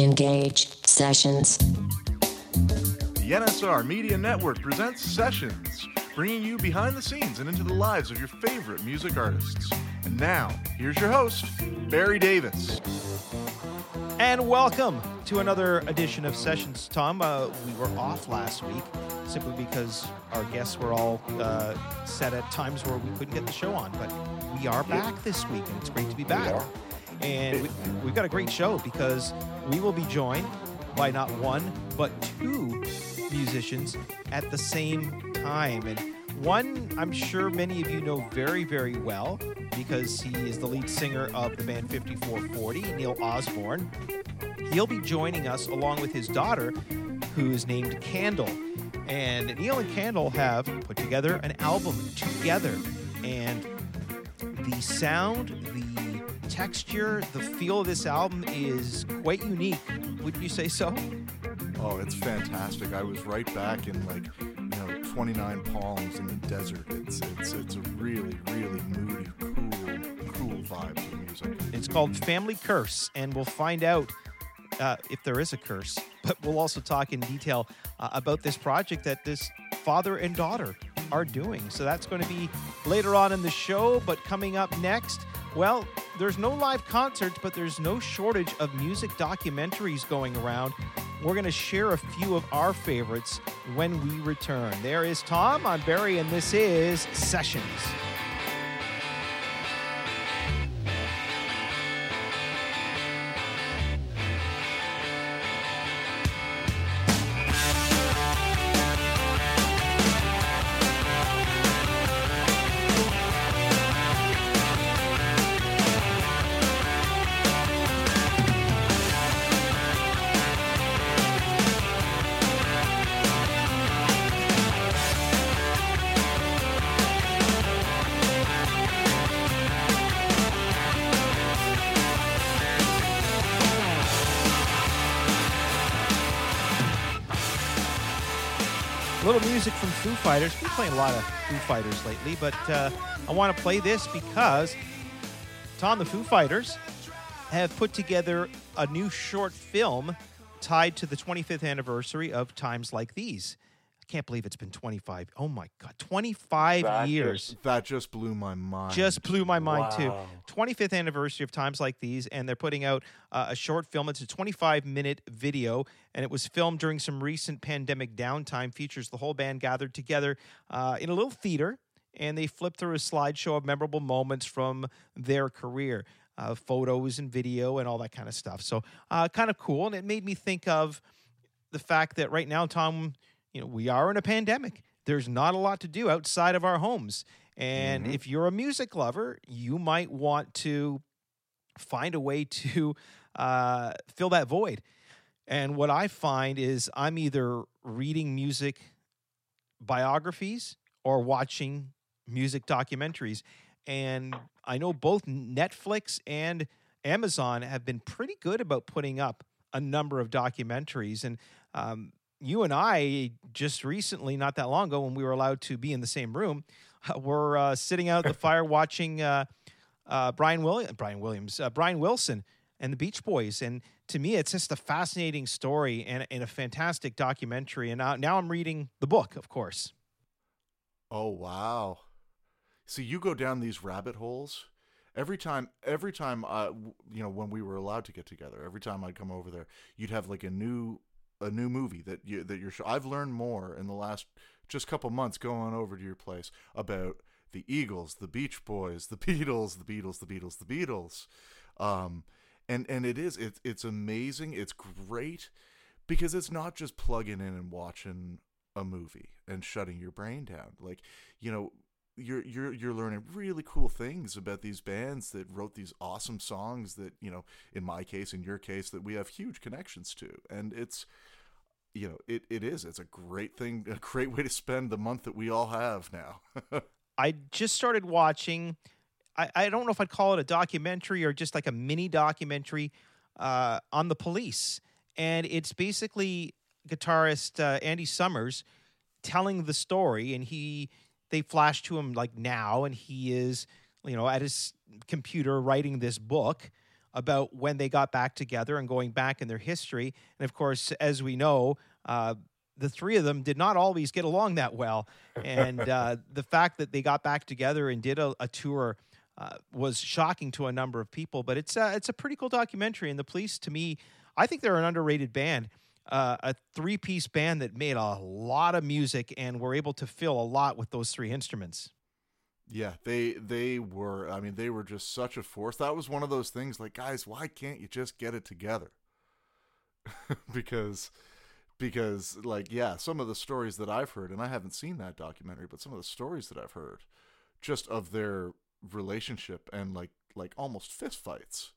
Engage sessions. The NSR Media Network presents Sessions, bringing you behind the scenes and into the lives of your favorite music artists. And now, here's your host, Barry Davis. And welcome to another edition of Sessions. Tom, uh, we were off last week simply because our guests were all uh, set at times where we couldn't get the show on. But we are back this week, and it's great to be back. And we, we've got a great show because we will be joined by not one, but two musicians at the same time. And one I'm sure many of you know very, very well because he is the lead singer of the band 5440, Neil Osborne. He'll be joining us along with his daughter, who is named Kandle. And Neil and Kandle have put together an album together. And the sound, the texture, the feel of this album is quite unique. Wouldn't you say so? Oh, it's fantastic. I was right back in like, you know, 29 Palms in the desert. It's it's it's a really, really moody, cool, cool vibe to the music. It's called Family Curse, and we'll find out uh, if there is a curse. But we'll also talk in detail uh, about this project that this father and daughter are doing. So that's going to be later on in the show. But coming up next, well, there's no live concerts, but there's no shortage of music documentaries going around. We're going to share a few of our favorites when we return. There is Tom, I'm Barry, and this is Sessions. Fighters. Been playing a lot of Foo Fighters lately, but uh, I want to play this because Tom, the Foo Fighters, have put together a new short film tied to the 25th anniversary of Times Like These. I can't believe it's been 25. Oh my God, 25 That years. That just blew my mind. Just blew my mind too. 25th anniversary of times like these, and they're putting out uh, a short film. It's a 25 minute video, and it was filmed during some recent pandemic downtime. Features the whole band gathered together uh, in a little theater, and they flip through a slideshow of memorable moments from their career. Uh, photos and video and all that kind of stuff. So, uh, kind of cool. And it made me think of the fact that right now, Tom, you know, we are in a pandemic. There's not a lot to do outside of our homes. And if you're a music lover, you might want to find a way to uh, fill that void. And what I find is I'm either reading music biographies or watching music documentaries. And I know both Netflix and Amazon have been pretty good about putting up a number of documentaries. And um, you and I just recently, not that long ago, when we were allowed to be in the same room, were uh, sitting out at the fire watching uh, uh, Brian Williams, Brian Williams, uh, Brian Wilson, and the Beach Boys. And to me, it's just a fascinating story and, and a fantastic documentary. And now, now I'm reading the book, of course. Oh wow! See, you go down these rabbit holes every time. Every time, uh, you know, when we were allowed to get together, every time I'd come over there, you'd have like a new a new movie that you that you're. I've learned more in the last just couple months going over to your place about the Eagles, the Beach Boys, the Beatles, the Beatles, the Beatles, the Beatles. Um, and and it is it's it's amazing. It's great because it's not just plugging in and watching a movie and shutting your brain down. Like, you know, you're you're you're learning really cool things about these bands that wrote these awesome songs that, you know, in my case, in your case, that we have huge connections to. And it's you know, it, it is. It's a great thing, a great way to spend the month that we all have now. I just started watching. I, I don't know if I'd call it a documentary or just like a mini documentary uh, on the police, and it's basically guitarist uh, Andy Summers telling the story, and he they flash to him like now, and he is you know at his computer writing this book about when they got back together and going back in their history. And of course, as we know, uh, the three of them did not always get along that well. And uh, the fact that they got back together and did a, a tour uh, was shocking to a number of people. But it's a, it's a pretty cool documentary. And the police, to me, I think they're an underrated band. Uh, a three piece band that made a lot of music and were able to fill a lot with those three instruments. Yeah, they they were. I mean, they were just such a force. That was one of those things. Like, guys, why can't you just get it together? because because like yeah, some of the stories that I've heard, and I haven't seen that documentary, but some of the stories that I've heard, just of their relationship and like like almost fist fights.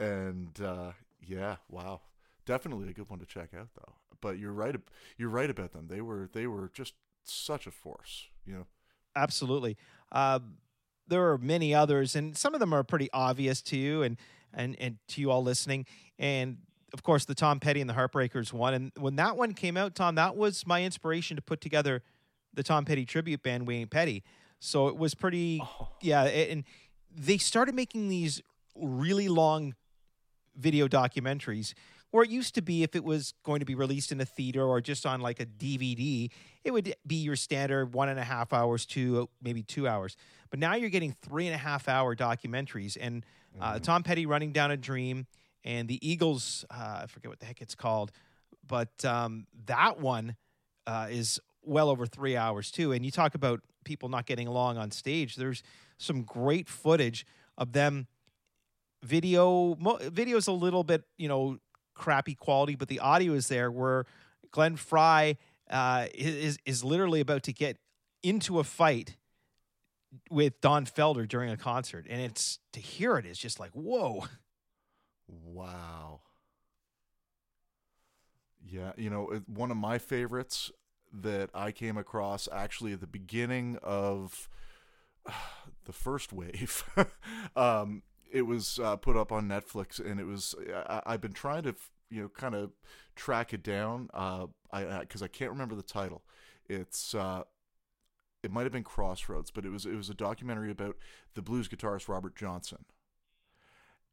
And uh, yeah, wow, definitely a good one to check out though. But you're right. You're right about them. They were they were just such a force. You know. Absolutely. Uh, there are many others, and some of them are pretty obvious to you and and and to you all listening. And of course, the Tom Petty and the Heartbreakers one. And when that one came out, Tom, that was my inspiration to put together the Tom Petty tribute band, We Ain't Petty. So it was pretty, oh. yeah. And they started making these really long video documentaries where it used to be if it was going to be released in a theater or just on like a DVD, it would be your standard one and a half hours to maybe two hours. But now you're getting three and a half hour documentaries. And uh, mm-hmm. Tom Petty running down a dream and the Eagles, uh, I forget what the heck it's called, but um, that one uh, is well over three hours too. And you talk about people not getting along on stage. There's some great footage of them. Video video is a little bit you know crappy quality, but the audio is there. Where Glenn Frey uh, is is literally about to get into a fight with Don Felder during a concert, and it's to hear it is just like whoa. Wow. Yeah, you know, one of my favorites that I came across actually at the beginning of the first wave. um, it was uh, put up on Netflix, and it was I, have been trying to you know kind of track it down. Uh, I because I, I, can't remember the title. It's uh, it might have been Crossroads, but it was it was a documentary about the blues guitarist Robert Johnson,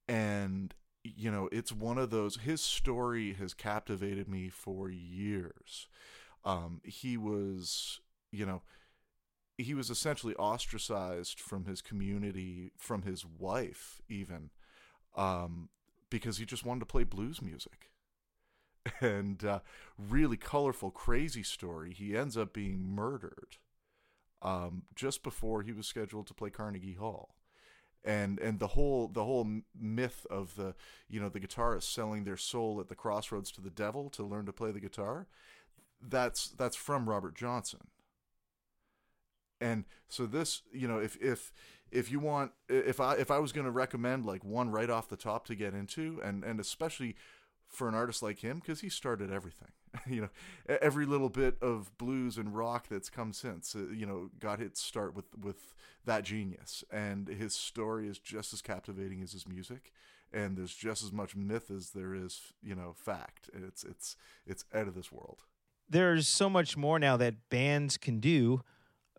and you know, it's one of those. His story has captivated me for years. Um, he was, you know, he was essentially ostracized from his community, from his wife, even, um, because he just wanted to play blues music. And uh, really colorful, crazy story. He ends up being murdered um, just before he was scheduled to play Carnegie Hall and and the whole the whole myth of the you know the guitarist selling their soul at the crossroads to the devil to learn to play the guitar that's that's from Robert Johnson and so this you know if if if you want if I if I was going to recommend like one right off the top to get into and and especially for an artist like him because he started everything. you know, every little bit of blues and rock that's come since, uh, you know, got its start with with that genius, and his story is just as captivating as his music, and there's just as much myth as there is, you know, fact. It's it's it's out of this world. There's so much more now that bands can do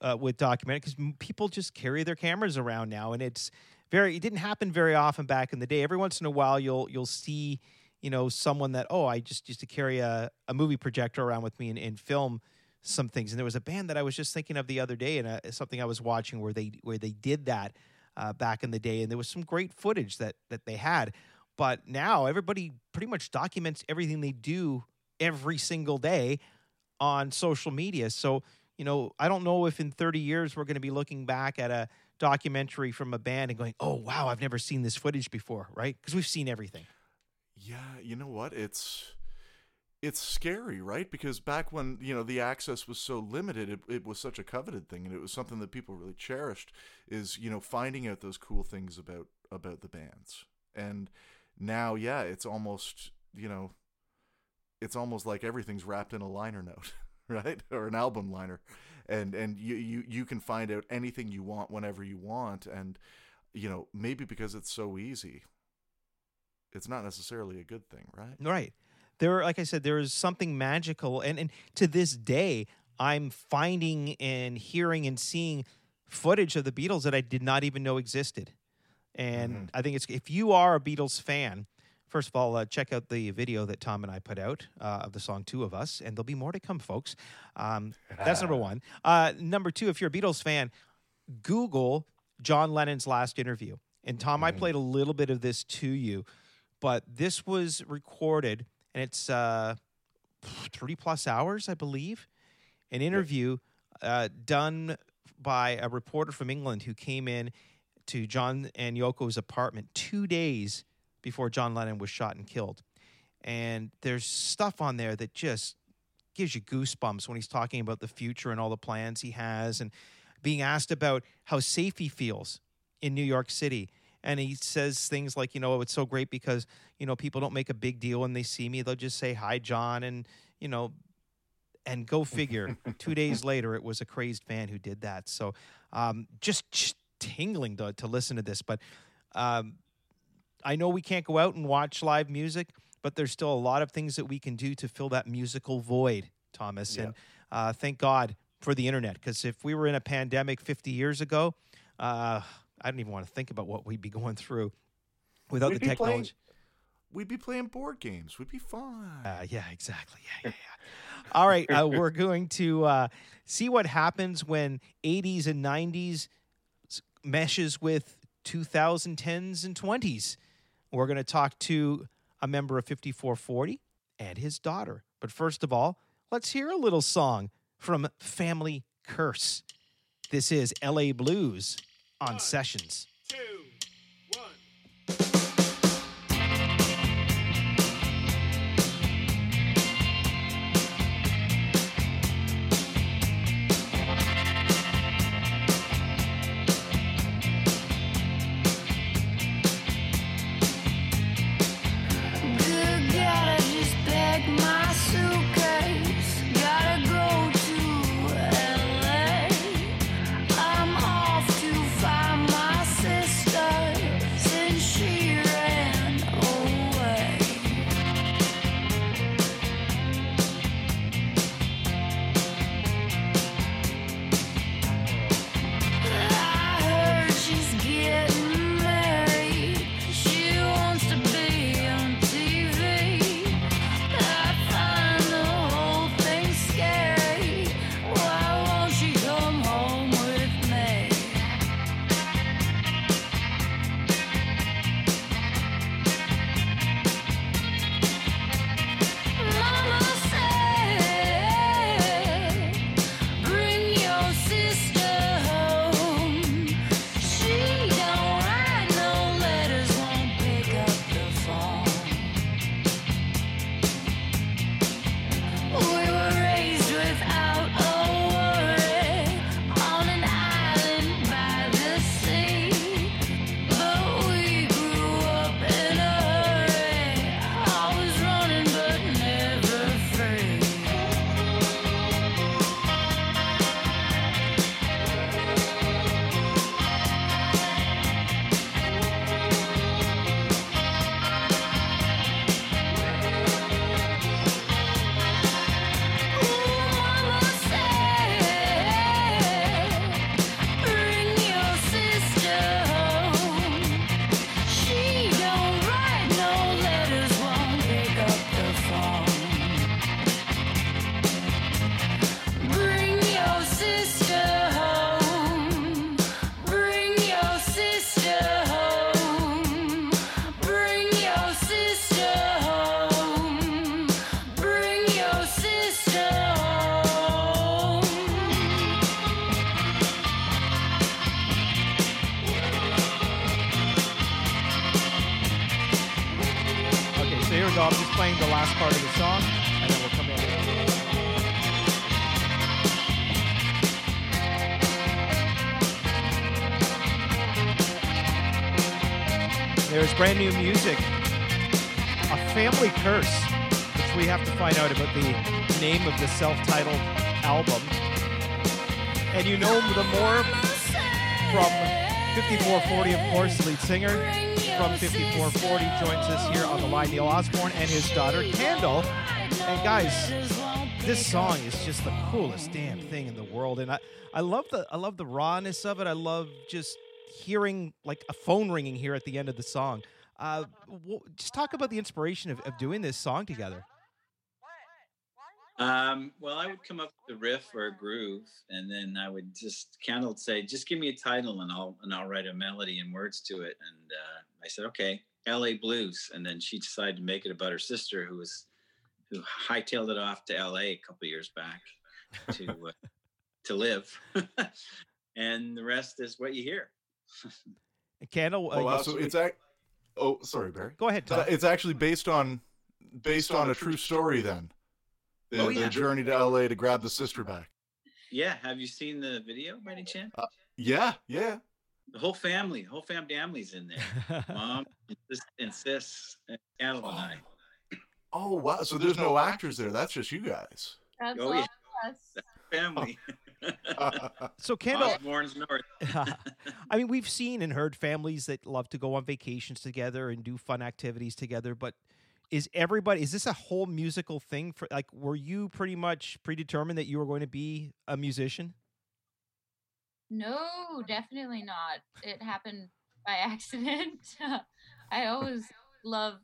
uh, with documentary because people just carry their cameras around now, and it's very. It didn't happen very often back in the day. Every once in a while, you'll you'll see you know, someone that, oh, I just used to carry a, a movie projector around with me and, and film some things. And there was a band that I was just thinking of the other day and uh, something I was watching where they where they did that uh, back in the day. And there was some great footage that that they had. But now everybody pretty much documents everything they do every single day on social media. So, you know, I don't know if in 30 years we're going to be looking back at a documentary from a band and going, oh, wow, I've never seen this footage before, right? Because we've seen everything. Yeah, you know what? It's it's scary, right? Because back when you know the access was so limited, it, it was such a coveted thing, and it was something that people really cherished. Is you know finding out those cool things about about the bands, and now, yeah, it's almost you know, it's almost like everything's wrapped in a liner note, right, or an album liner, and and you you you can find out anything you want whenever you want, and you know maybe because it's so easy it's not necessarily a good thing, right? Right. There, like I said, there is something magical, and and to this day, I'm finding and hearing and seeing footage of the Beatles that I did not even know existed. And mm-hmm. I think it's if you are a Beatles fan, first of all, uh, check out the video that Tom and I put out uh, of the song Two of Us, and there'll be more to come, folks. Um, that's number one. Uh, number two, if you're a Beatles fan, Google John Lennon's last interview. And Tom, I played a little bit of this to you, but this was recorded and it's uh, three plus hours, I believe. An interview uh, done by a reporter from England who came in to John and Yoko's apartment two days before John Lennon was shot and killed. And there's stuff on there that just gives you goosebumps when he's talking about the future and all the plans he has and being asked about how safe he feels in New York City. And he says things like, you know, it's so great because, you know, people don't make a big deal when they see me. They'll just say, hi, John. And, you know, and go figure, two days later, it was a crazed fan who did that. So um, just, just tingling to, to listen to this. But um, I know we can't go out and watch live music, but there's still a lot of things that we can do to fill that musical void, Thomas. And uh, thank God for the internet, because if we were in a pandemic 50 years ago, uh, I don't even want to think about what we'd be going through without We'd the be playing- technology. We'd be playing board games. We'd be fine. Uh, yeah, exactly. Yeah, yeah, yeah. All right, uh, we're going to uh, see what happens when 80s and 90s meshes with 2010s and 20s. We're going to talk to a member of 5440 and his daughter. But first of all, let's hear a little song from Family Curse. This is LA Blues on Sessions. There's brand new music, a family curse, which we have to find out about the name of the self-titled album. And you know the more from 5440, of course, lead singer from 5440 joins us here on the line, Neil Osborne and his daughter, Kandle. And guys, this song is just the coolest damn thing in the world. And I, I love the I love the rawness of it. I love just hearing like a phone ringing here at the end of the song. Uh, w- just talk about the inspiration of, of doing this song together. Um, well, I would come up with a riff or a groove, and then I would just Kendall would say, "Just give me a title, and I'll and I'll write a melody and words to it." And uh, I said, "Okay, L.A. Blues." And then she decided to make it about her sister, who was who hightailed it off to L.A. a couple years back to uh, to live, and the rest is what you hear. Kandle, uh, Oh, wow. So it's ac- Oh, sorry, Barry. go ahead, Tom. Uh, It's actually based on based on a true story then. The, Oh, the journey to LA to grab the sister back. Yeah, have you seen the video by any chance? Yeah, yeah. The whole family, whole fam family's in there. Mom and sis, and sis, and Kendall and I. Oh wow. So there's no actors there. That's just you guys. That's Oh, all yeah. of us. Family. so Kandle, Osborne's North. I mean, we've seen and heard families that love to go on vacations together and do fun activities together, but is everybody is this a whole musical thing for like were you pretty much predetermined that you were going to be a musician? No, definitely not. It happened by accident. I always love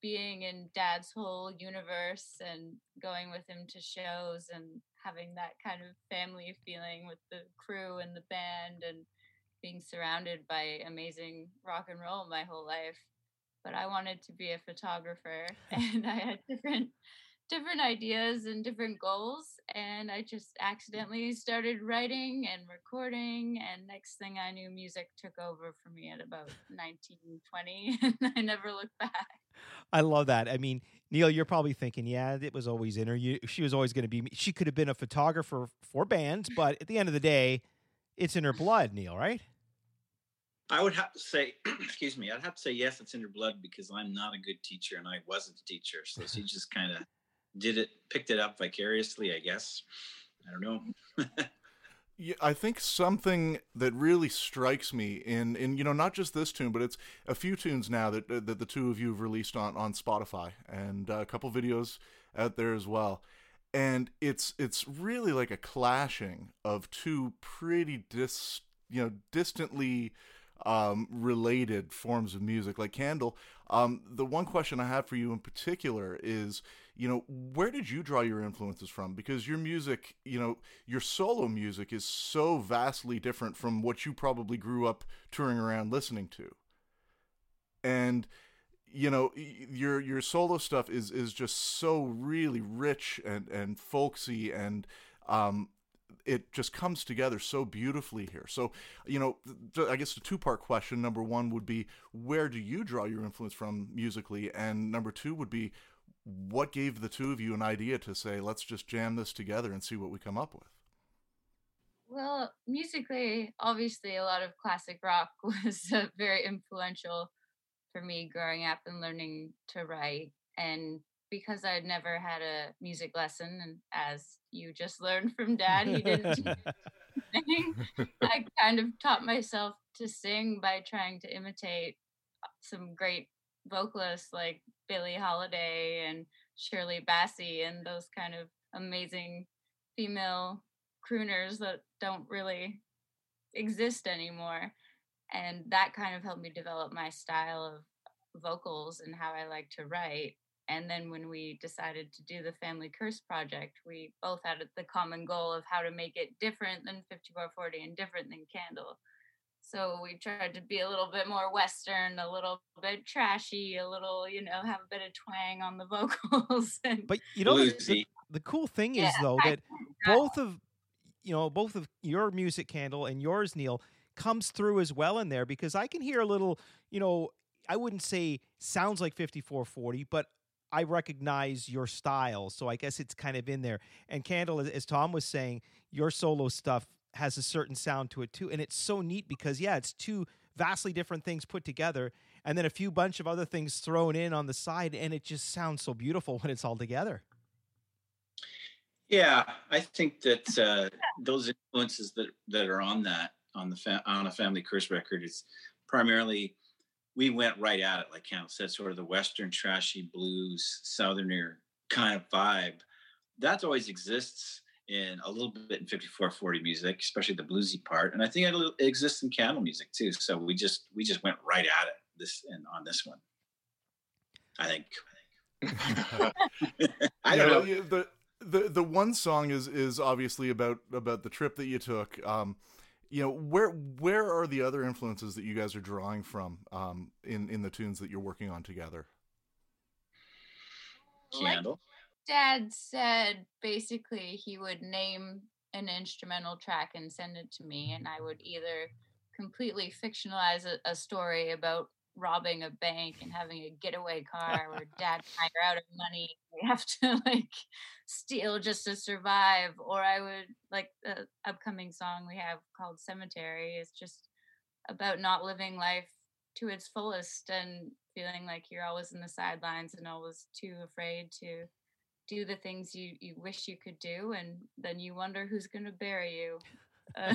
being in dad's whole universe and going with him to shows and having that kind of family feeling with the crew and the band and being surrounded by amazing rock and roll my whole life. But I wanted to be a photographer and I had different different ideas and different goals and i just accidentally started writing and recording and next thing i knew music took over for me at about 19 20 and i never looked back I love that. I mean, Neil, you're probably thinking, yeah, it was always in her. You, she was always going to be. She could have been a photographer for bands, but at the end of the day, it's in her blood, Neil. Right? I would have to say, excuse me, I'd have to say yes, it's in her blood because I'm not a good teacher and I wasn't a teacher. So she just kind of did it, picked it up vicariously, I guess. I don't know. I think something that really strikes me in, in you know not just this tune, but it's a few tunes now that that the two of you have released on on Spotify and uh, a couple videos out there as well, and it's it's really like a clashing of two pretty dis you know distantly um, related forms of music like Kandle. Um, the one question I have for you in particular is, you know, where did you draw your influences from? Because your music, you know, your solo music is so vastly different from what you probably grew up touring around listening to. And you know, your your solo stuff is is just so really rich and and folksy and um it just comes together so beautifully here. So, you know, I guess the two part question number one would be where do you draw your influence from musically? And number two would be what gave the two of you an idea to say, let's just jam this together and see what we come up with? well musically obviously a lot of classic rock was very influential for me growing up and learning to write and because I'd never had a music lesson, and as you just learned from dad, he didn't teach me anything. I kind of taught myself to sing by trying to imitate uh, some great vocalists like Billie Holiday and Shirley Bassey and those kind of amazing female crooners that don't really exist anymore. And that kind of helped me develop my style of vocals and how I like to write. And then when we decided to do the Family Curse project, we both had the common goal of how to make it different than 5440 and different than Kandle. So we tried to be a little bit more Western, a little bit trashy, a little, you know, have a bit of twang on the vocals. And But you know, the, the, cool thing is Yeah, though that both of you know both of your music Kandle and yours neil comes through as well in there because i can hear a little you know i wouldn't say sounds like 5440 but i recognize your style so i guess it's kind of in there. And Kandle as, tom was saying your solo stuff has a certain sound to it too and it's so neat because yeah it's two vastly different things put together and then a few bunch of other things thrown in on the side and it just sounds so beautiful when it's all together. Yeah, I think that uh, those influences that that are on that on the fa- on a family curse record is primarily we went right at it, like Cam said, sort of the Western trashy blues, Southerner kind of vibe. That always exists, in a little bit in 5440 music, especially the bluesy part. And I think it exists in Kandle music too. So we just we just went right at it this and on this one. I think. I don't You know. The, the the one song is is obviously about about the trip that you took. Um, you know where where are the other influences that you guys are drawing from um, in in the tunes that you're working on together? Like Dad said basically he would name an instrumental track and send it to me, and I would either completely fictionalize a, a story about robbing a bank and having a getaway car where dad and I are out of money. We have to like steal just to survive. Or I would like the upcoming song we have called Cemetery is just about not living life to its fullest and feeling like you're always in the sidelines and always too afraid to do the things you, you wish you could do and then you wonder who's going to bury you uh,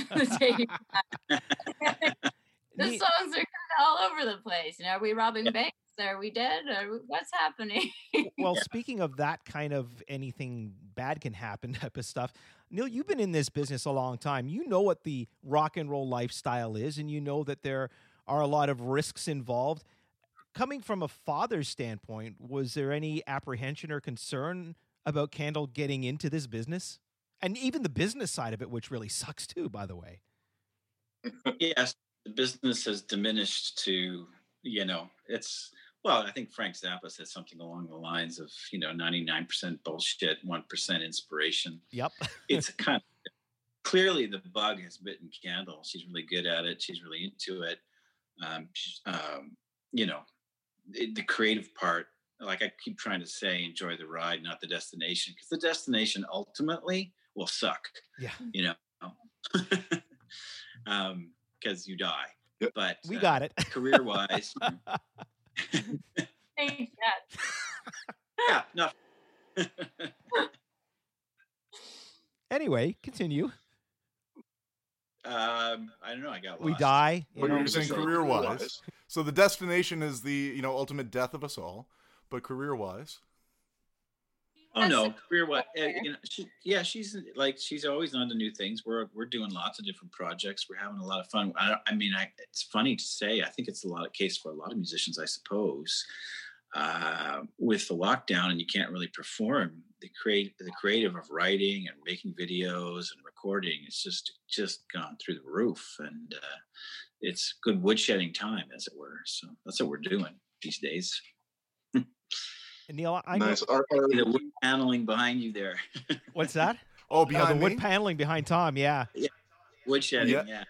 the day you die. the Neat. songs are kind of all over the place you know are we robbing banks are we dead are what's happening well, speaking of that kind of anything bad can happen type of stuff, Neil, you've been in this business a long time. You know what the rock and roll lifestyle is, and you know that there are a lot of risks involved. Coming from a father's standpoint, was there any apprehension or concern about Kandle getting into this business? And even the business side of it, which really sucks too, by the way. yes, the business has diminished to, you know, it's well, I think Frank Zappa said something along the lines of, you know, 99% bullshit, 1% inspiration. Yep. It's kind of clearly the bug has bitten Kandle. She's really good at it. She's really into it. Um, um, you know, it, the creative part, like I keep trying to say, enjoy the ride, not the destination, because the destination ultimately will suck Yeah. you know, um, because you die. But We uh, got it. career wise, Thanks, yeah, no. anyway, continue. um, I don't know. I got We die. You Well, you're saying career-wise. So the destination is the you know ultimate death of us all, but career wise, Oh That's no, career what? You know, she, yeah, she's like she's always on to new things. We're we're doing lots of different projects. We're having a lot of fun. I, I mean, I, it's funny to say. I think it's a lot of case for a lot of musicians, I suppose. Uh, with the lockdown and you can't really perform, the create the creative of writing and making videos and recording is just just gone through the roof, and uh, it's good woodshedding time, as it were. So that's what we're doing these days. Neil, I nice. Are, are, The wood paneling behind you there. What's that? oh Uh, the wood me, paneling behind Tom. Yeah. Yeah. Woodshedding, Yeah. yeah.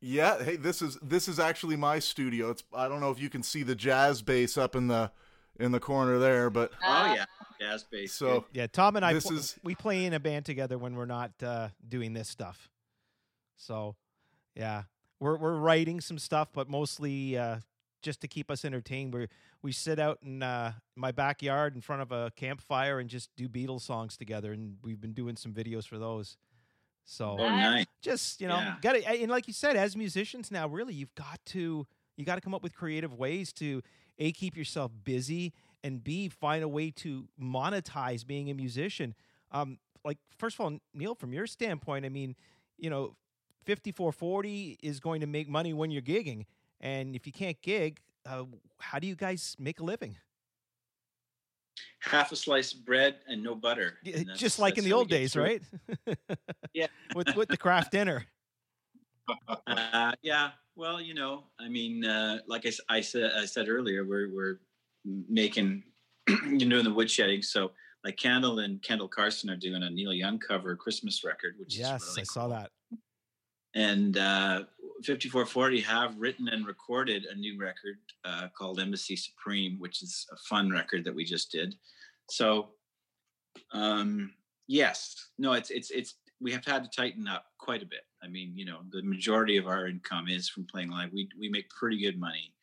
yeah. Hey, this is this is actually my studio. It's I don't know if you can see the jazz bass up in the in the corner there, but Oh yeah, jazz bass. so Yeah, Tom and I This pl- is- we play in a band together when we're not uh, doing this stuff. So, yeah, we're we're writing some stuff, but mostly uh, just to keep us entertained. We we sit out in uh, my backyard in front of a campfire and just do Beatles songs together, and we've been doing some videos for those. So oh nice. just you know, Yeah. got to and like you said, as musicians now, really, you've got to you got to come up with creative ways to a keep yourself busy and b find a way to monetize being a musician. Um, like first of all, Neil, from your standpoint, I mean, you know, fifty four forty is going to make money when you're gigging, and if you can't gig, uh, how do you guys make a living? Half a slice of bread and no butter. And that's- Just like in the old days, right? Yeah. with with the craft dinner. Uh, yeah. Well, you know, I mean, uh, like I, I said, I said earlier, we're we're making, you know, the woodshedding. So, like Kendall and Kendall Carson are doing a Neil Young cover Christmas record, which Yes, is really I saw that. and uh, 5440 have written and recorded a new record uh, called Embassy Supreme, which is a fun record that we just did. So, um, yes, no, it's it's it's we have had to tighten up quite a bit. I mean, you know, the majority of our income is from playing live. We we make pretty good money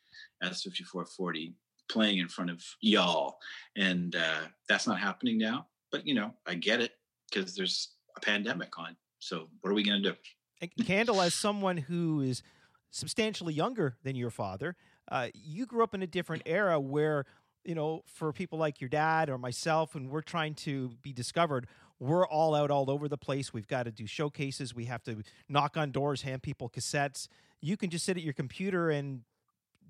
as 5440 playing in front of y'all, and uh, that's not happening now. But you know, I get it because there's a pandemic on. So what are we going to do? And Kandle, as someone who is substantially younger than your father, uh, you grew up in a different era where, you know, for people like your dad or myself, when we're trying to be discovered, we're all out all over the place. We've got to do showcases. We have to knock on doors, hand people cassettes. You can just sit at your computer and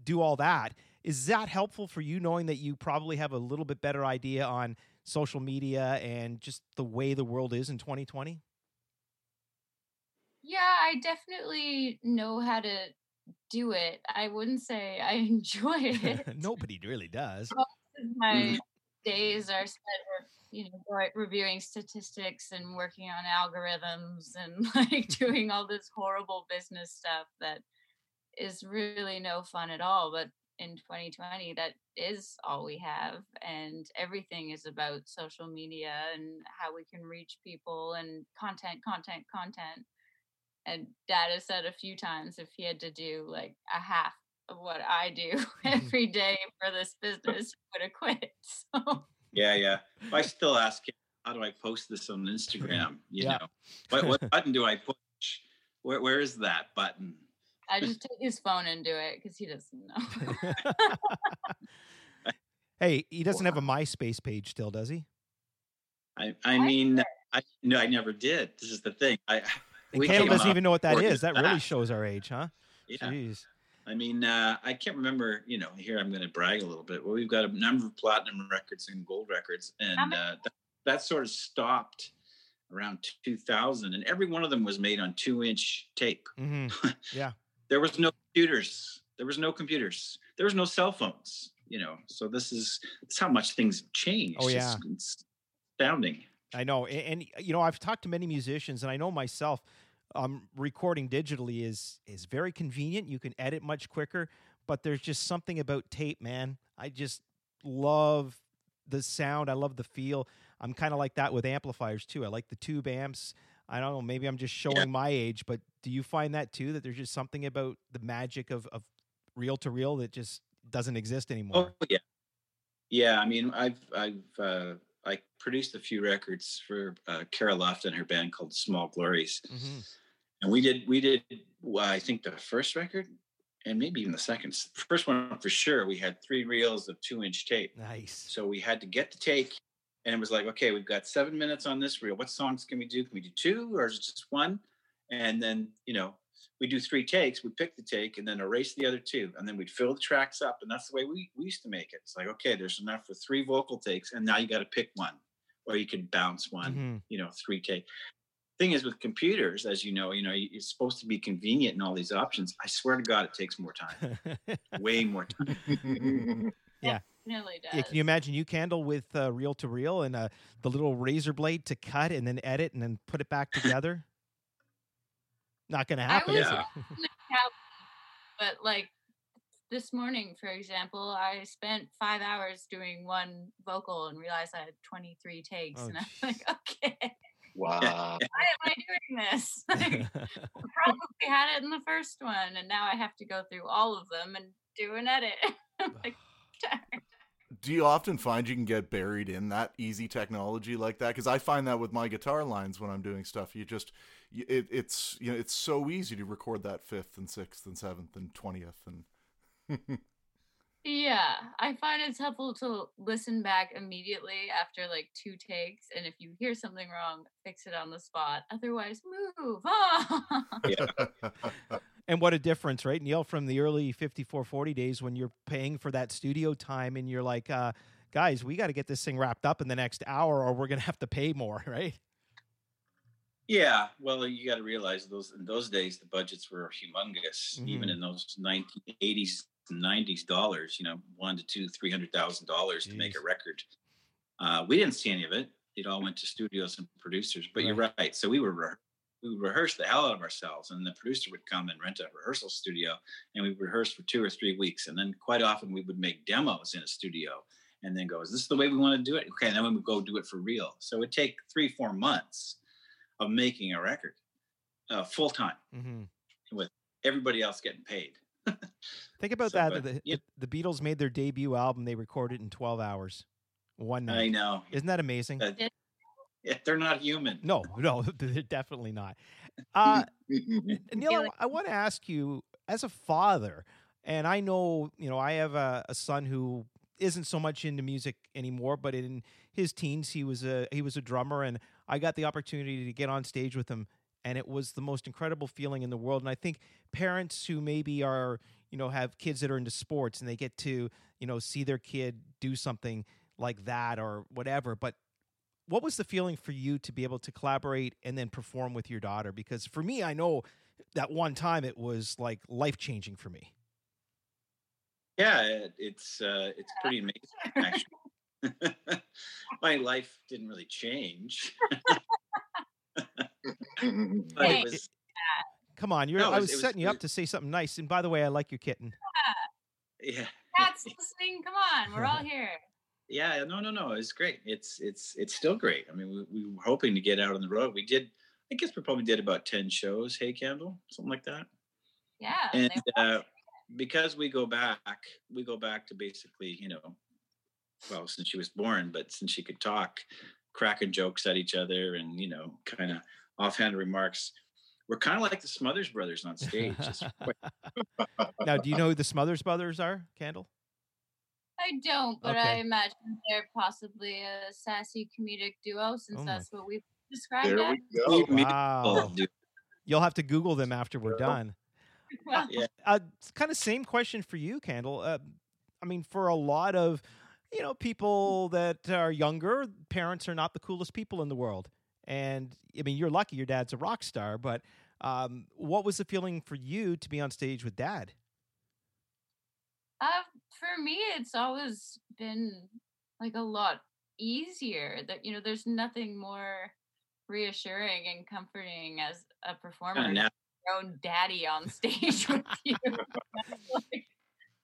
do all that. Is that helpful for you knowing that you probably have a little bit better idea on social media and just the way the world is in 2020? Yeah, I definitely know how to do it. I wouldn't say I enjoy it. Nobody really does. My mm-hmm. days are spent, you know, reviewing statistics and working on algorithms and like doing all this horrible business stuff that is really no fun at all. But in 2020, that is all we have, and everything is about social media and how we can reach people and content, content, content and dad has said a few times if he had to do like a half of what I do mm-hmm. every day for this business, he would have quit. So Yeah, yeah. I still ask him, how do I post this on Instagram? You Yeah. know, what, what button do I push? Where, where is that button? I just take his phone and do it because he doesn't know. hey, he doesn't have a MySpace page still, does he? I, I mean, I no, I never did. This is the thing. I And we Caleb doesn't up even know what that working is. That really shows our age, huh? Yeah. Jeez. I mean, uh, I can't remember. You know, here I'm going to brag a little bit. Well, we've got a number of platinum records and gold records, and uh, that, that sort of stopped around 2000. And every one of them was made on two-inch tape. hmm There was no computers. There was no computers. There was no cell phones. You know, so this is it's how much things have changed. Oh, It's- it's astounding. I know, and, and you know, I've talked to many musicians, and I know myself. Um, recording digitally is is very convenient. You can edit much quicker, but there's just something about tape, man. I just love the sound. I love the feel. I'm kind of like that with amplifiers too. I like the tube amps. I don't know. Maybe I'm just showing my age, but do you find that too? That there's just something about the magic of of reel to reel that just doesn't exist anymore. Oh yeah, yeah. I mean, I've I've uh, I produced a few records for uh, Cara Luft and her band called Small Glories, hmm and we did we did well, I think the first record and maybe even the second. First one for sure. We had three reels of two inch tape, Nice. so we had to get the take. And it was like, okay, we've got seven minutes on this reel. What songs can we do? Can we do two or is it just one? And then, you know, we do three takes, we pick the take and then erase the other two. And then we'd fill the tracks up. And that's the way we, we used to make it. It's like, okay, there's enough for three vocal takes. And now you got to pick one or you can bounce one, Mhm. you know, three take. Thing is with computers, as you know, you know, it's supposed to be convenient and all these options. I swear to God, it takes more time, way more time. Nearly does. Yeah, can you imagine you Kandle with uh, reel to reel and uh, the little razor blade to cut and then edit and then put it back together? Not going to happen, is was- it? but like this morning, for example, I spent five hours doing one vocal and realized I had 23 takes. Oh, and I'm like, okay, Wow. why am I doing this? I probably had it in the first one, and now I have to go through all of them and do an edit. Like. Do you often find you can get buried in that easy technology like that? Because I find that with my guitar lines when I'm doing stuff, you just it, it's you know it's so easy to record that fifth and sixth and seventh and twentieth and Yeah, I find it's helpful to listen back immediately after like two takes, and if you hear something wrong, fix it on the spot. Otherwise, move on. and what a difference, right, Neil, from the early 5440 days when you're paying for that studio time and you're like, uh, guys, we got to get this thing wrapped up in the next hour or we're going to have to pay more, right? Yeah, well, you got to realize those in those days the budgets were humongous. Even Mhm. in those 1980s and 90s dollars, you know, one to two, three hundred thousand dollars to make a record. Uh, we didn't see any of it. It all went to studios and producers. But you're Right. right. So we were re- we would rehearse the hell out of ourselves, and the producer would come and rent a rehearsal studio, and we rehearsed for two or three weeks, and then quite often we would make demos in a studio, and then go, "Is this the way we want to do it?" Okay, and then we would go do it for real. So it would take three, four months of making a record uh, full time. hmm Everybody else getting paid. Think about So, that. but, the, yeah. the, the Beatles made their debut album, they recorded in 12 hours, one night. I know. Isn't that amazing? Uh, yeah, they're not human. No, no, they're definitely not. Uh, Neil, I, I want to ask you, as a father, and I know, you know, I have a, a son who isn't so much into music anymore, but in his teens he was a he was a drummer, and I got the opportunity to get on stage with him, and it was the most incredible feeling in the world. And I think parents who maybe are you know have kids that are into sports and they get to you know see their kid do something like that or whatever, but what was the feeling for you to be able to collaborate and then perform with your daughter? Because for me, I know that one time it was like life changing for me. Yeah, it's uh, it's pretty amazing actually. My life didn't really change, Hey. it was Come on, you're No, it I was- was setting you up to say something nice. And by the way, I like your kitten. yeah. Cats listening. Come on, we're all here. Yeah, no, no, no. It's great. It's it's it's still great. I mean, we, we were hoping to get out on the road. We did. I guess we probably did about ten shows. Hey, Kandle, something like that. Yeah. And uh, because we go back, we go back to basically, you know, well, since she was born, but since she could talk, cracking jokes at each other, and you know, kind of offhand remarks. We're kind of like the Smothers Brothers on stage. Now, do you know who the Smothers Brothers are, Kandle? I don't, but I imagine they're possibly a sassy comedic duo since Oh that's what we've described There as. we go. Wow. You'll have to Google them after we're done. Well, Yeah. Uh, kind of same question for you, Kandle. Uh, I mean, for a lot of you know people that are younger, parents are not the coolest people in the world. And I mean, you're lucky your dad's a rock star, but um, what was the feeling for you to be on stage with dad? Uh, for me, it's always been like a lot easier. That you know, there's nothing more reassuring and comforting as a performer. Kinda to nat- have your own daddy on stage with you. Like,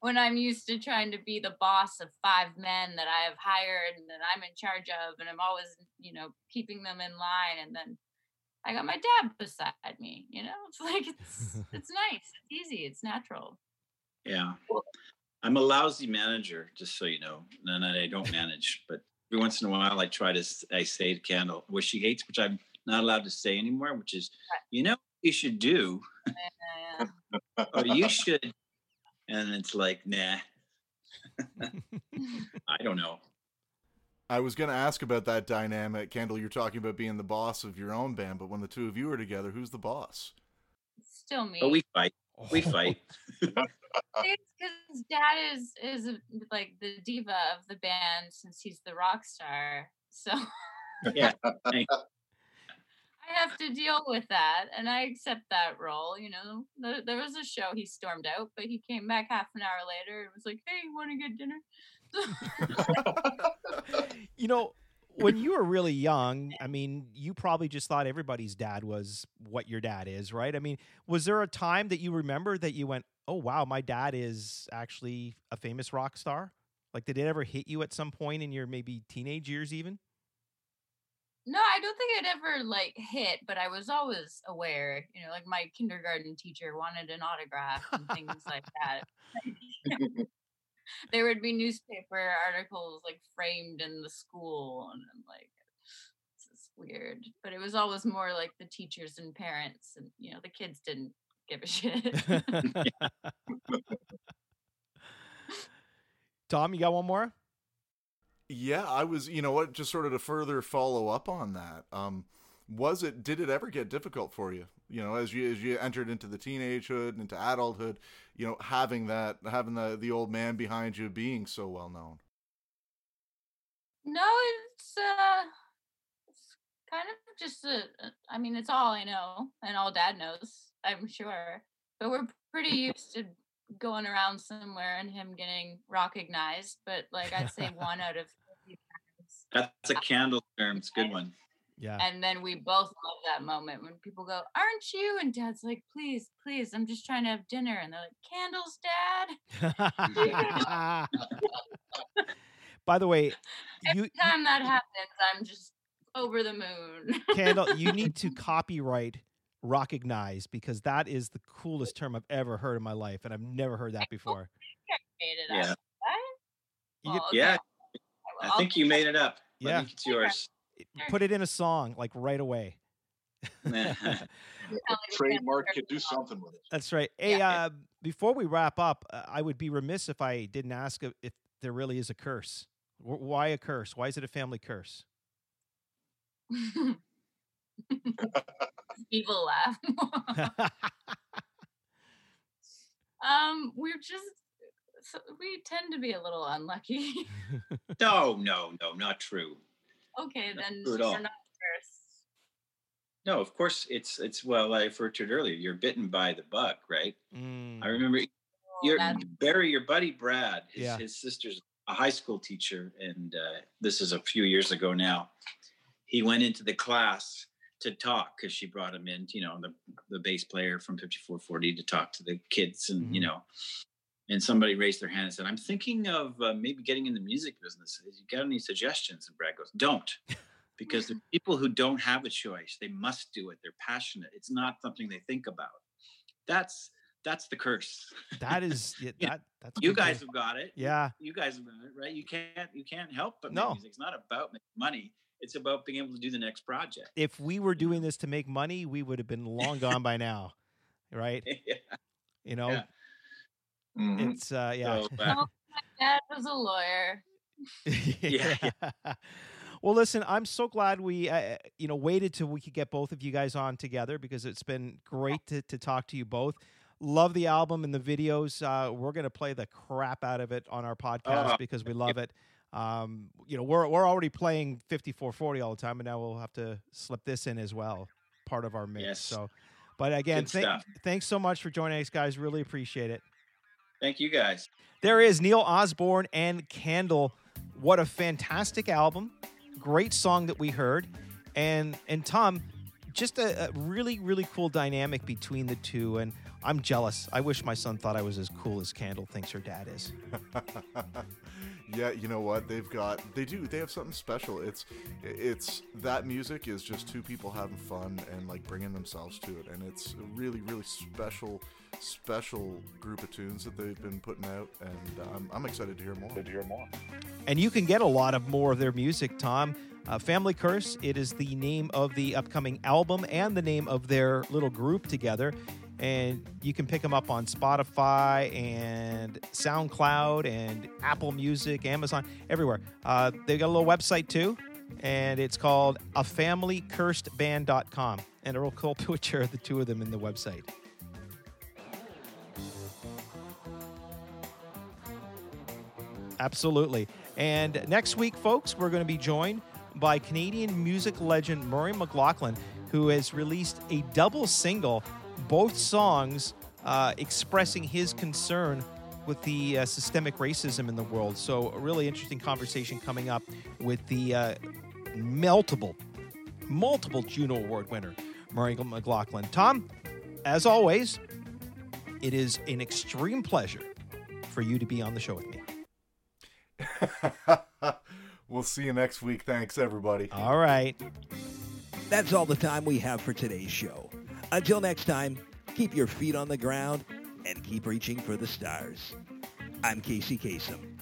when I'm used to trying to be the boss of five men that I have hired and that I'm in charge of, and I'm always, you know, keeping them in line, and then I got my dad beside me. You know, it's like it's it's nice, it's easy, it's natural. Yeah. I'm a lousy manager, just so you know. And I don't manage, but every once in a while I try to s- I say to Kandle what she hates, which I'm not allowed to say anymore, which is, you know, what you should do, Uh, or you should. And it's like, nah, I don't know. I was going to ask about that dynamic. Kandle, you're talking about being the boss of your own band, but when the two of you are together, who's the boss? still me. But we fight. We oh. fight. it's because dad is is like the diva of the band since he's the rock star. So Yeah. I have to deal with that, and I accept that role. You know, there, there was a show he stormed out, but he came back half an hour later and was like, "Hey, you want to get dinner?" you know, when you were really young, I mean, you probably just thought everybody's dad was what your dad is, right? I mean, was there a time that you remember that you went, "Oh wow, my dad is actually a famous rock star"? Like, did it ever hit you at some point in your maybe teenage years, even? No, I don't think it ever like hit, but I was always aware. You know, like my kindergarten teacher wanted an autograph and things like that. there would be newspaper articles like framed in the school, and I'm like, this is weird. But it was always more like the teachers and parents, and you know, the kids didn't give a shit. Tom, you got one more? Yeah, I was, you know what, just sort of to further follow up on that. Um, was it did it ever get difficult for you? You know, as you as you entered into the teenagehood, and into adulthood, you know, having that having the the old man behind you being so well known. No, it's uh it's kind of just a a- I mean, it's all I know and all dad knows, I'm sure. But we're pretty used to going around somewhere and him getting recognized, but like I'd say one out of 50 times. That's a uh, Kandle term. It's a good one. Yeah. And then we both love that moment when people go, "Aren't you?" and dad's like, "Please, please, I'm just trying to have dinner." And they're like, "Kandle's, dad." By the way, you Every time that happens, I'm just over the moon. Kandle, you need to copyright recognize because that is the coolest term I've ever heard in my life, and I've never heard that before. made it Yeah. up. Right? Well, get- okay, Yeah, will. I think you made it up. Yeah. It's yours. Put it in a song like right away. Trademark could do something with it. That's right. Hey, Yeah. uh, before we wrap up, uh, I would be remiss if I didn't ask if if there really is a curse. Wh- Why a curse? Why is it a family curse? Evil laugh. um, we're just so we tend to be a little unlucky. No, no, no, not true. okay, Not then true you're all. not cursed. No, of course it's it's well I referred to it earlier. You're bitten by the bug, right? Mm, I remember Oh, your that's- Barry, your buddy Brad, his, Yeah. his sister's a high school teacher, and uh, this is a few years ago now. He went into the class to talk because she brought him in, you know, the the bass player from 5440 to talk to the kids, and you Mhm. know, and somebody raised their hand and said, "I'm thinking of uh, maybe getting in the music business. You got any suggestions?" And Brad goes, "Don't." Because the people who don't have a choice, they must do it. They're passionate. It's not something they think about. That's that's the curse. that is yeah, that. That's you guys have got it. Yeah. You guys have got it, right? You can't you can't help but No. make music. It's not about making money. It's about being able to do the next project. If we were doing this to make money, we would have been long gone by now, right? yeah. You know, Yeah. Mhm. it's uh, yeah. So, uh, Dad was a lawyer. Yeah, well, listen, I'm so glad we, uh, you know, waited till we could get both of you guys on together because it's been great to, to talk to you both. Love the album and the videos. Uh, we're going to play the crap out of it on our podcast Oh, because we love it. Um, you know, we're we're already playing 5440 all the time, and now we'll have to slip this in as well, part of our mix. Yes. So, but again, Good thank, stuff. thanks so much for joining us, guys. Really appreciate it. Thank you guys. There is Neil Osborne and Kandle. What a fantastic album. Great song that we heard. And and Tom, just a, a really, really cool dynamic between the two. And I'm jealous. I wish my son thought I was as cool as Kandle thinks her dad is. yeah, you know what? They've got they do they have something special. It's it's that music is just two people having fun and like bringing themselves to it, and it's a really really special special group of tunes that they've been putting out, and I'm, I'm excited to hear more. To hear more. And you can get a lot of more of their music, Tom. Uh, Family Curse, it is the name of the upcoming album and the name of their little group together. And you can pick them up on Spotify and SoundCloud and Apple Music, Amazon, everywhere. Uh, they've got a little website too, and it's called afamilycursedband.com. And a real cool picture of the two of them in the website. Absolutely. And next week, folks, we're going to be joined by Canadian music legend Murray McLauchlan, who has released a double single, both songs uh, expressing his concern with the uh, systemic racism in the world. So, a really interesting conversation coming up with the uh, multiple, multiple Juno Award winner, Murray McLauchlan. Tom, as always, it is an extreme pleasure for you to be on the show with me. we'll see you next week. Thanks, everybody. All right. That's all the time we have for today's show. Until next time, keep your feet on the ground and keep reaching for the stars. I'm Casey Kasem.